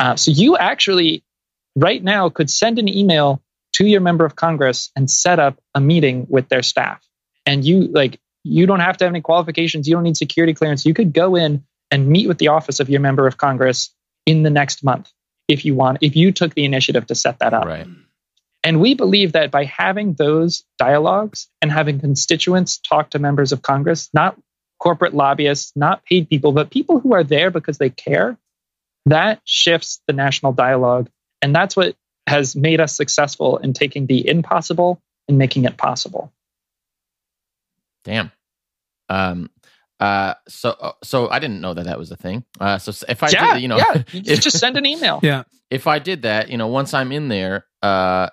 Uh, so you actually right now could send an email to your member of Congress and set up a meeting with their staff. And you like you don't have to have any qualifications, you don't need security clearance. You could go in and meet with the office of your member of Congress in the next month if you want, if you took the initiative to set that up. Right. And we believe that by having those dialogues and having constituents talk to members of Congress, not corporate lobbyists, not paid people, but people who are there because they care, that shifts the national dialogue. And that's what has made us successful in taking the impossible and making it possible. Damn. Um. Uh. So. uh, So I didn't know that that was a thing. Uh. So if I yeah, did, you know, yeah, you if- just send an email. Yeah. if I did that, you know, once I'm in there, uh,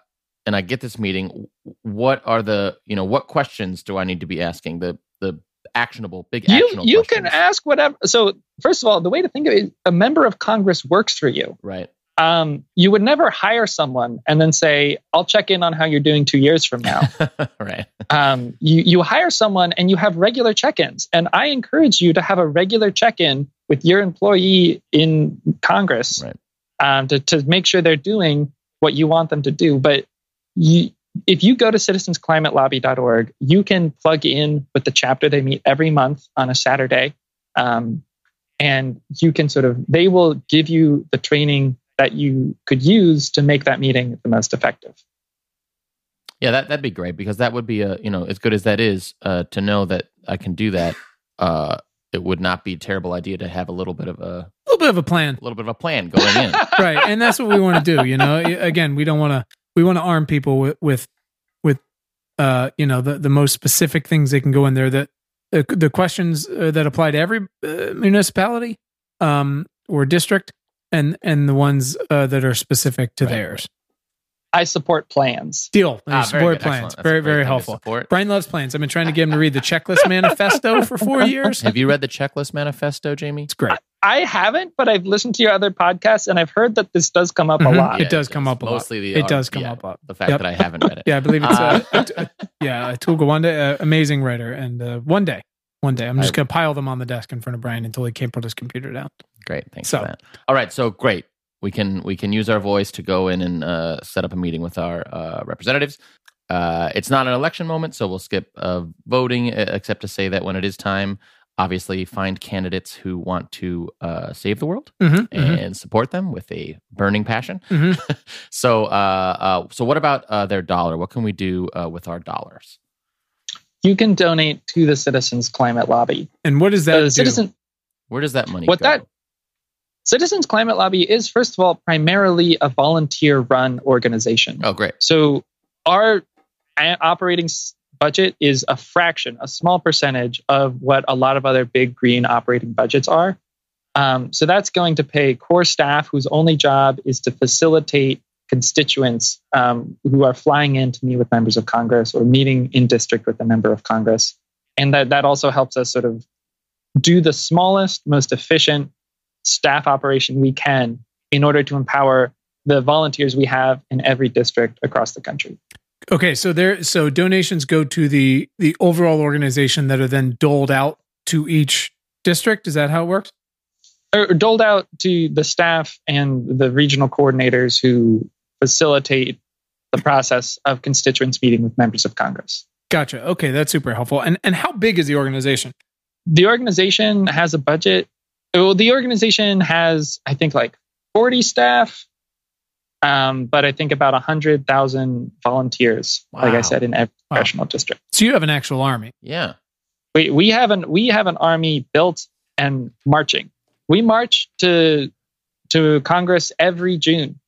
and I get this meeting, what are the, you know, what questions do I need to be asking? The the actionable, big You actionable. you can ask whatever. So first of all, the way to think of it, a member of Congress works for you. right. Um, you would never hire someone and then say, "I'll check in on how you're doing two years from now." right. um, you you hire someone and you have regular check-ins and i encourage you to have a regular check-in with your employee in congress Right. um, to, to make sure they're doing what you want them to do but you if you go to citizensclimatelobby.org you can plug in with the chapter they meet every month on a saturday um, and you can sort of they will give you the training that you could use to make that meeting the most effective Yeah, that that'd be great because that would be a, you know, as good as that is, uh, to know that I can do that. Uh, it would not be a terrible idea to have a little bit of a, A little bit of a plan. a little bit of a plan going in. right and that's what we want to do you know again we don't want to we want to arm people with with with uh you know the the most specific things they can go in there that uh, the questions uh, that apply to every uh, municipality um or district and and the ones uh, that are specific to Right, theirs i support plans deal Ah, support good. plans Excellent. That's a very very thing to helpful brian loves plans i've been trying to get him to read the checklist manifesto for four years Have you read the checklist manifesto, Jamie? it's great I haven't, but I've listened to your other podcasts and I've heard that this does come up Mhm. a lot. It does come up a lot. Mostly the it does come yeah, up a lot The fact Yep. that I haven't read it. Yeah, I believe it's uh, Uh, uh, uh, yeah, Atul Gawande, uh, amazing writer, and uh, one day, one day, I'm just gonna pile them on the desk in front of Brian until he can't put his computer down. Great, thanks So- for that. All right, so great. We can we can use our voice to go in and uh, set up a meeting with our uh, representatives. Uh, it's not an election moment, so we'll skip uh, voting, uh, except to say that when it is time, obviously find candidates who want to uh, save the world Mm-hmm, and support them with a burning passion. hmm So, uh, uh, so what about uh, their dollar? What can we do uh, with our dollars? You can donate to the Citizens Climate Lobby. And what does that The do? Citizen Where does that money What go? that- Citizens Climate Lobby is, first of all, primarily a volunteer run organization. oh, great. So our operating budget is a fraction, a small percentage of what a lot of other big green operating budgets are. Um, so that's going to pay core staff whose only job is to facilitate constituents um, who are flying in to meet with members of Congress or meeting in district with a member of Congress. And that, that also helps us sort of do the smallest, most efficient staff operation we can in order to empower the volunteers we have in every district across the country. Okay, so there so donations go to the the overall organization that are then doled out to each district. Is that how it works? Or doled out to the staff and the regional coordinators who facilitate the process of constituents meeting with members of Congress. Gotcha. Okay, that's super helpful. And and how big is the organization? The organization has a budget. Well, the organization has, I think, like 40 staff, um, but I think about 100,000 volunteers, wow. like I said, in every wow. congressional district. So you have an actual army. Yeah. We, we, have an, we have an army built and marching. We march to, to Congress every June.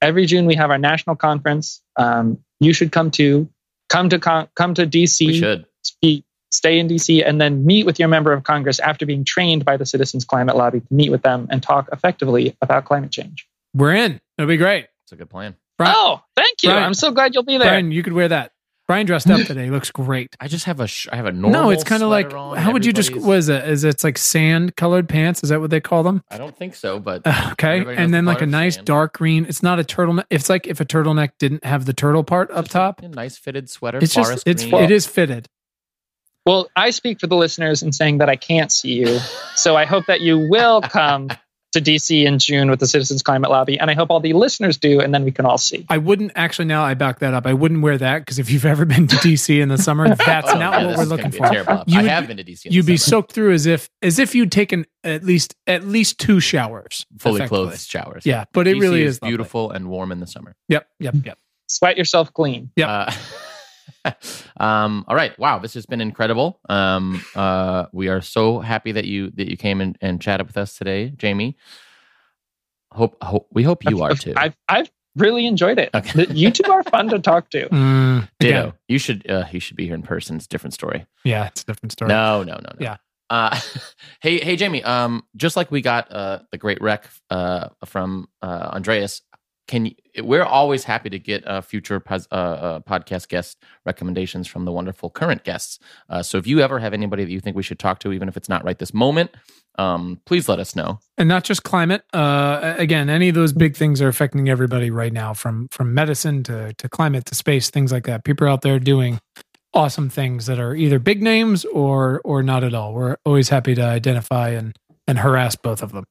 Every June, we have our national conference. Um, you should come to come to con- come to DC. We should speak, stay in DC, and then meet with your member of Congress after being trained by the Citizens Climate Lobby to meet with them and talk effectively about climate change. We're in. It'll be great. It's a good plan. Brian, oh, thank you. Brian, I'm so glad you'll be there. Brian, you could wear that. Brian dressed up today. Looks great. I just have a sh- I have a normal. No, it's kind of like how would you just what is it? Is it's like sand colored pants? Is that what they call them? I don't think so, but uh, okay. And then like a nice sand. dark green. It's not a turtleneck. It's like if a turtleneck didn't have the turtle part up top. A nice fitted sweater. It's just it's green. it is fitted. Well, I speak for the listeners in saying that I can't see you, so I hope that you will come to DC in June with the Citizens Climate Lobby, and I hope all the listeners do, and then we can all see. I wouldn't actually. Now I back that up. I wouldn't wear that because if you've ever been to DC in the summer, that's oh, not yeah, what we're looking for. You I have been to DC. you'd be soaked through as if as if you'd taken at least at least two showers, fully clothed showers. Yeah, but it DC really is, is beautiful and warm in the summer. Yep, yep, yep. Sweat yourself clean. Yep. Uh, um, all right. Wow, this has been incredible. Um, uh, we are so happy that you that you came and, and chatted with us today, Jamie. Hope, hope we hope you are too. I've, I've really enjoyed it. Okay. you two are fun to talk to. Mm, Ditto. Yeah. You should uh, you should be here in person. It's a different story. Yeah, it's a different story. No, no, no, no. Yeah. Uh, hey, hey, Jamie. Um, just like we got uh, the great rec uh, from uh, Andreas, can you, we're always happy to get uh, future pos, uh, uh, podcast guest recommendations from the wonderful current guests. Uh, so if you ever have anybody that you think we should talk to, even if it's not right this moment, um, please let us know. And not just climate. Uh, again, any of those big things are affecting everybody right now, from from medicine to to climate to space, things like that. People are out there doing awesome things that are either big names or or not at all. We're always happy to identify and and harass both of them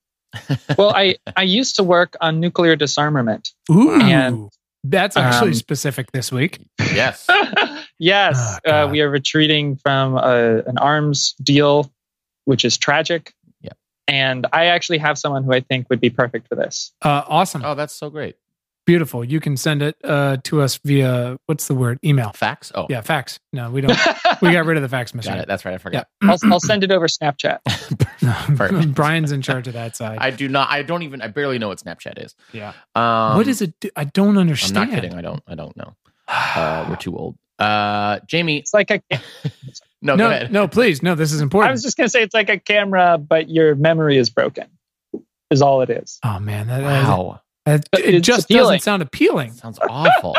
well, I I used to work on nuclear disarmament. Ooh, and that's actually um, specific this week. Yes, yes, oh, uh, we are retreating from a, an arms deal, which is tragic. Yeah, and I actually have someone who I think would be perfect for this. Uh, awesome! Oh, that's so great. Beautiful. You can send it uh, to us via what's the word? Email. Fax. Oh, yeah, fax. No, we don't. we got rid of the fax machine. Got it. That's right. I forgot. Yeah. I'll, I'll send it over Snapchat. Brian's in charge of that side. I do not. I don't even. I barely know what Snapchat is. Yeah. Um, what is it? I don't understand. I'm not kidding. I don't. I don't know. Uh, we're too old. Uh, Jamie. It's like a. no, no, no. Please, no. This is important. I was just gonna say it's like a camera, but your memory is broken. Is all it is. Oh man. That, wow. It, it just appealing. doesn't sound appealing. sounds awful.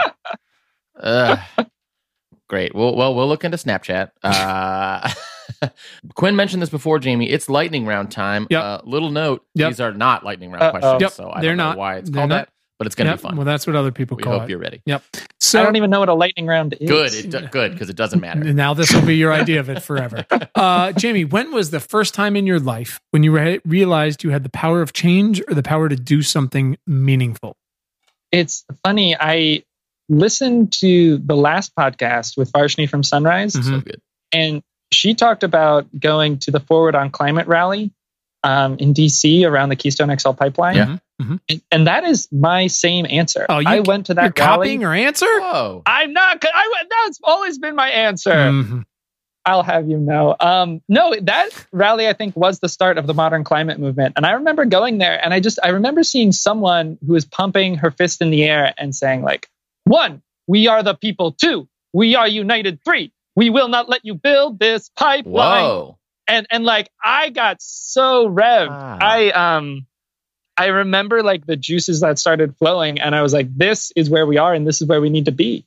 great. Well, well, we'll look into Snapchat. Uh, Quinn mentioned this before, Jamie. It's lightning round time. Yep. Uh, little note: yep. these are not lightning round Uh-oh. questions, yep. so I They're don't not. know why it's They're called not. that. But it's going to yep. be fun. Well, that's what other people we call hope it. you're ready. Yep. So I don't even know what a lightning round is. Good. It, good because it doesn't matter. Now this will be your idea of it forever. Uh, Jamie, when was the first time in your life when you re- realized you had the power of change or the power to do something meaningful? It's funny. I listened to the last podcast with Varshini from Sunrise. Mm-hmm. So good. And she talked about going to the Forward on Climate rally um, in DC around the Keystone XL pipeline. Yeah. Mm-hmm. And, and, that is my same answer. Oh, you, I went to that. You're rally. copying your answer? Whoa. I'm not. I, that's always been my answer. Mm-hmm. I'll have you know. Um, no, that rally I think was the start of the modern climate movement, and I remember going there, and I just I remember seeing someone who was pumping her fist in the air and saying like, "One, we are the people. Two, we are united. Three, we will not let you build this pipeline. Whoa. And and like I got so revved. Wow. I um I remember like the juices that started flowing and I was like, this is where we are and this is where we need to be.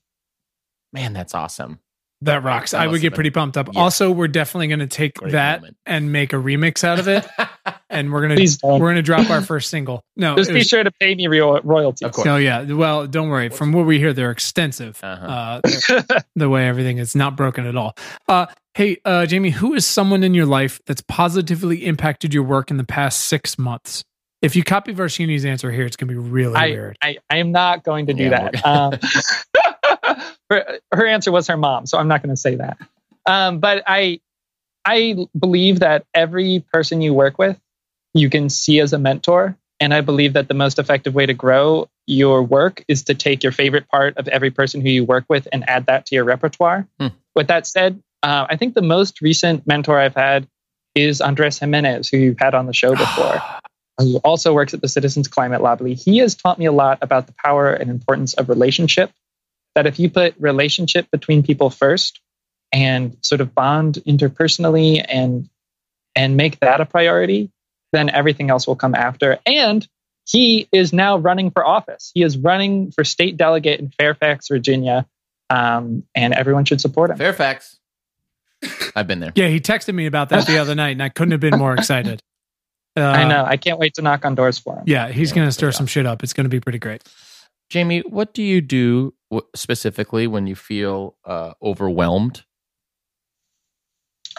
Man, that's awesome. That rocks. That I would get pretty pumped up. Yeah. Also, we're definitely going to take Great that moment. and make a remix out of it, and we're gonna Please we're gonna drop our first single. No, Just be was- sure to pay me ro- royalties. Of course. no, yeah. Well, don't worry. From what we hear, they're extensive. Uh-huh. Uh, the way everything is not broken at all. Uh, hey, uh, Jamie, who is someone in your life that's positively impacted your work in the past six months? If you copy Varshini's answer here, it's gonna be really I, weird. I, I am not going to do Yeah, that. Um, her, her answer was her mom, so I'm not going to say that. Um, but I, I believe that every person you work with, you can see as a mentor, and I believe that the most effective way to grow your work is to take your favorite part of every person who you work with and add that to your repertoire. Hmm. With that said, uh, I think the most recent mentor I've had is Andres Jimenez, who you've had on the show before who also works at the Citizens Climate Lobby, he has taught me a lot about the power and importance of relationship. That if you put relationship between people first and sort of bond interpersonally and and make that a priority, then everything else will come after. And he is now running for office. He is running for state delegate in Fairfax, Virginia, um, and everyone should support him. Fairfax. I've been there. yeah, he texted me about that the other night, and I couldn't have been more excited. Uh, I know. I can't wait to knock on doors for him. Yeah, he's Yeah, gonna stir some shit up. It's gonna be pretty great. Jamie, what do you do specifically when you feel uh, overwhelmed?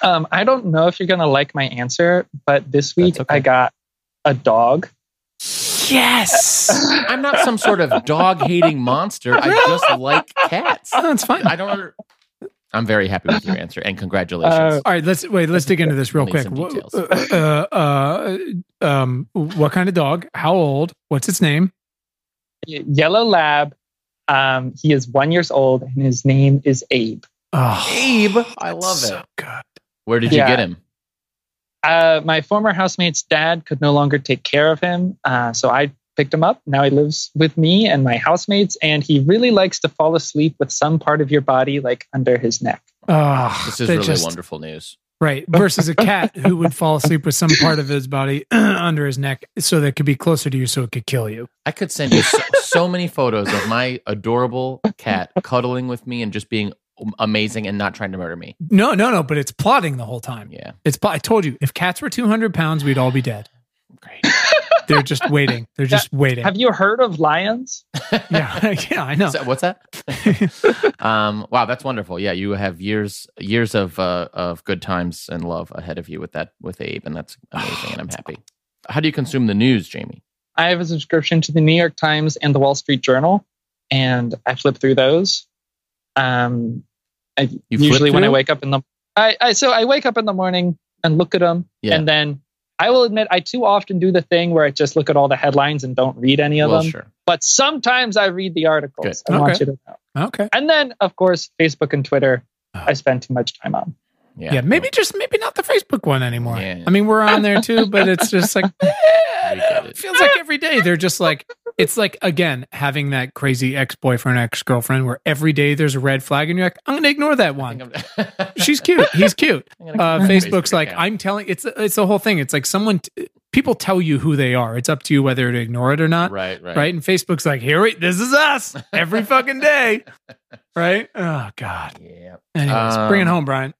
Um, I don't know if you're gonna like my answer, but this week okay. I got a dog. Yes, I'm not some sort of dog hating monster. I just like cats. that's fine. I don't. Under- I'm very happy with your answer and congratulations. Uh, All right, let's wait. Let's dig into this real quick. some Uh, uh, uh, um, what kind of dog? How old? What's its name? Yellow Lab. Um, he is one years old, and his name is Abe. Oh, Abe, I love so it. good. Where did you Yeah. get him? Uh, my former housemate's dad could no longer take care of him, uh, so I picked him up. Now he lives with me and my housemates, and he really likes to fall asleep with some part of your body, like under his neck. Oh, This is they really just- wonderful news. Right. Versus a cat who would fall asleep with some part of his body under his neck so that it could be closer to you so it could kill you. I could send you so, so many photos of my adorable cat cuddling with me and just being amazing and not trying to murder me. No, no, no, but it's plotting the whole time. Yeah, It's I told you, if cats were 200 pounds, we'd all be dead. great. They're just waiting. They're just waiting. Have you heard of lions? yeah, yeah, I know. So- what's that? um, wow, that's wonderful. Yeah, you have years years of uh, of good times and love ahead of you with that with Abe, and that's amazing. and I'm happy. How do you consume the news, Jamie? I have a subscription to the New York Times and the Wall Street Journal, and I flip through those. Um, I You usually when I wake up in the, I, I so I wake up in the morning and look at them, Yeah. and then I will admit I too often do the thing where I just look at all the headlines and don't read any of well, them. sure. But sometimes I read the articles. Good. I want Okay. you to know. Okay. And then of course Facebook and Twitter, I spend too much time on. Yeah, Yeah, maybe just maybe not the Facebook one anymore. Yeah. I mean, we're on there too, but it's just like eh, it. it feels like every day they're just like it's like again having that crazy ex boyfriend ex girlfriend where every day there's a red flag and you're like I'm gonna ignore that one. She's cute. He's cute. Uh, Facebook's like account. I'm telling it's it's the whole thing. It's like someone t- people tell you who they are. It's up to you whether to ignore it or not. right, right, Right. And Facebook's like, here we this is us every fucking day. Right? Oh God. Yeah. Anyways, bring it Um, home, Brian.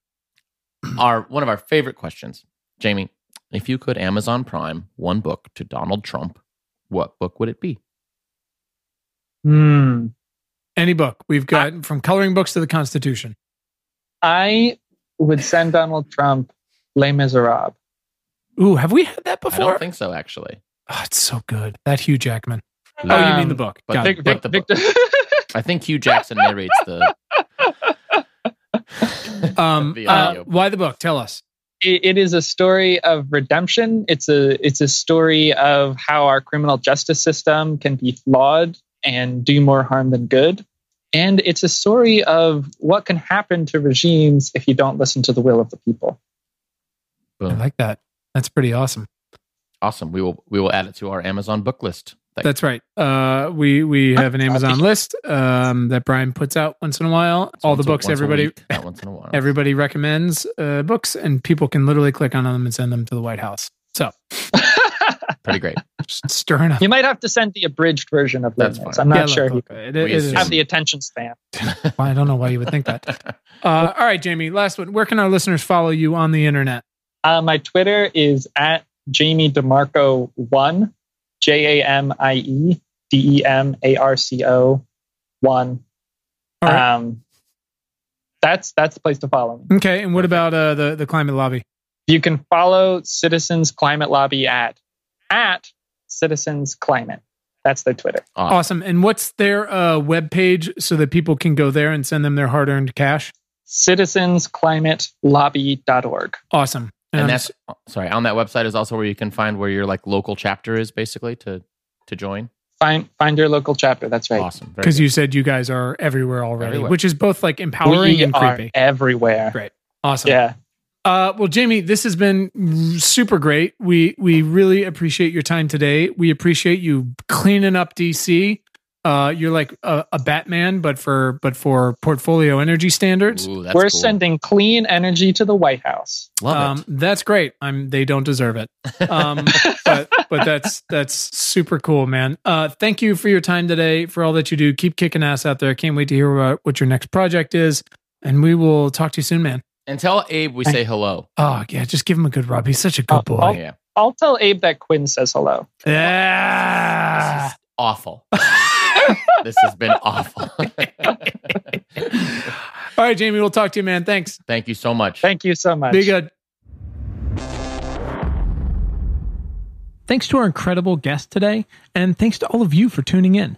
Our one of our favorite questions, Jamie. If you could Amazon Prime one book to Donald Trump, what book would it be? Hmm. Any book. We've got from coloring books to the Constitution. I would send Donald Trump Les Miserables. Ooh, have we had that before? I don't think so, actually. oh, it's so good. That Hugh Jackman. Oh, you Um, mean the book? but Got Vic- it. Vic- the book. I think Hugh Jackson narrates the. Um, the uh, why the book? Tell us. it, it is a story of redemption. It's a it's a story of how our criminal justice system can be flawed and do more harm than good. And it's a story of what can happen to regimes if you don't listen to the will of the people. I Boom. like that. That's pretty awesome. Awesome. We will we will add it to our Amazon book list. Thank- That's right. Uh, we we have an Amazon list um, that Brian puts out once in a while. All the books a everybody week, once in a while. everybody recommends uh, books, and people can literally click on them and send them to the White House. So Pretty great. just stirring up. you might have to send the abridged version of That's Limits. fine. I'm not Yeah, sure look, he it- We it is- assume- have the attention span. Well, I don't know why you would think that. Uh, all right, Jamie. Last one. Where can our listeners follow you on the internet? Uh, my Twitter is at Jamie DeMarco one, J A M I E D E M A R C O one. All right. Um, that's that's the place to follow me. okay. And what about uh, the the climate lobby? You can follow Citizens Climate Lobby at at Citizens Climate. That's their Twitter. Awesome. Awesome. And what's their uh, web page so that people can go there and send them their hard earned cash? Citizensclimatelobby.org. Awesome. And I'm that's sorry. On that website is also where you can find where your like local chapter is basically to to join. Find find your local chapter. That's right. Awesome. Because you said you guys are everywhere already, Everywhere. which is both like empowering we and are creepy. everywhere. Great. Awesome. Yeah. Uh, well, Jamie, this has been super great. We we really appreciate your time today. We appreciate you cleaning up DC. Uh, you're like a, a Batman, but for but for portfolio energy standards. Ooh, that's We're cool. sending clean energy to the White House. Love Um, it. that's great. I'm. They don't deserve it. Um, but but that's that's super cool, man. Uh, thank you for your time today, for all that you do. Keep kicking ass out there. Can't wait to hear about what your next project is, and we will talk to you soon, man. And tell Abe we say hello. Oh yeah, just give him a good rub. He's such a good boy. oh. Yeah. I'll tell Abe that Quinn says hello. Yeah. This is awful. this has been awful. All right, Jamie, we'll talk to you, man. Thanks. Thank you so much. Thank you so much. Be good. Thanks to our incredible guest today, and thanks to all of you for tuning in.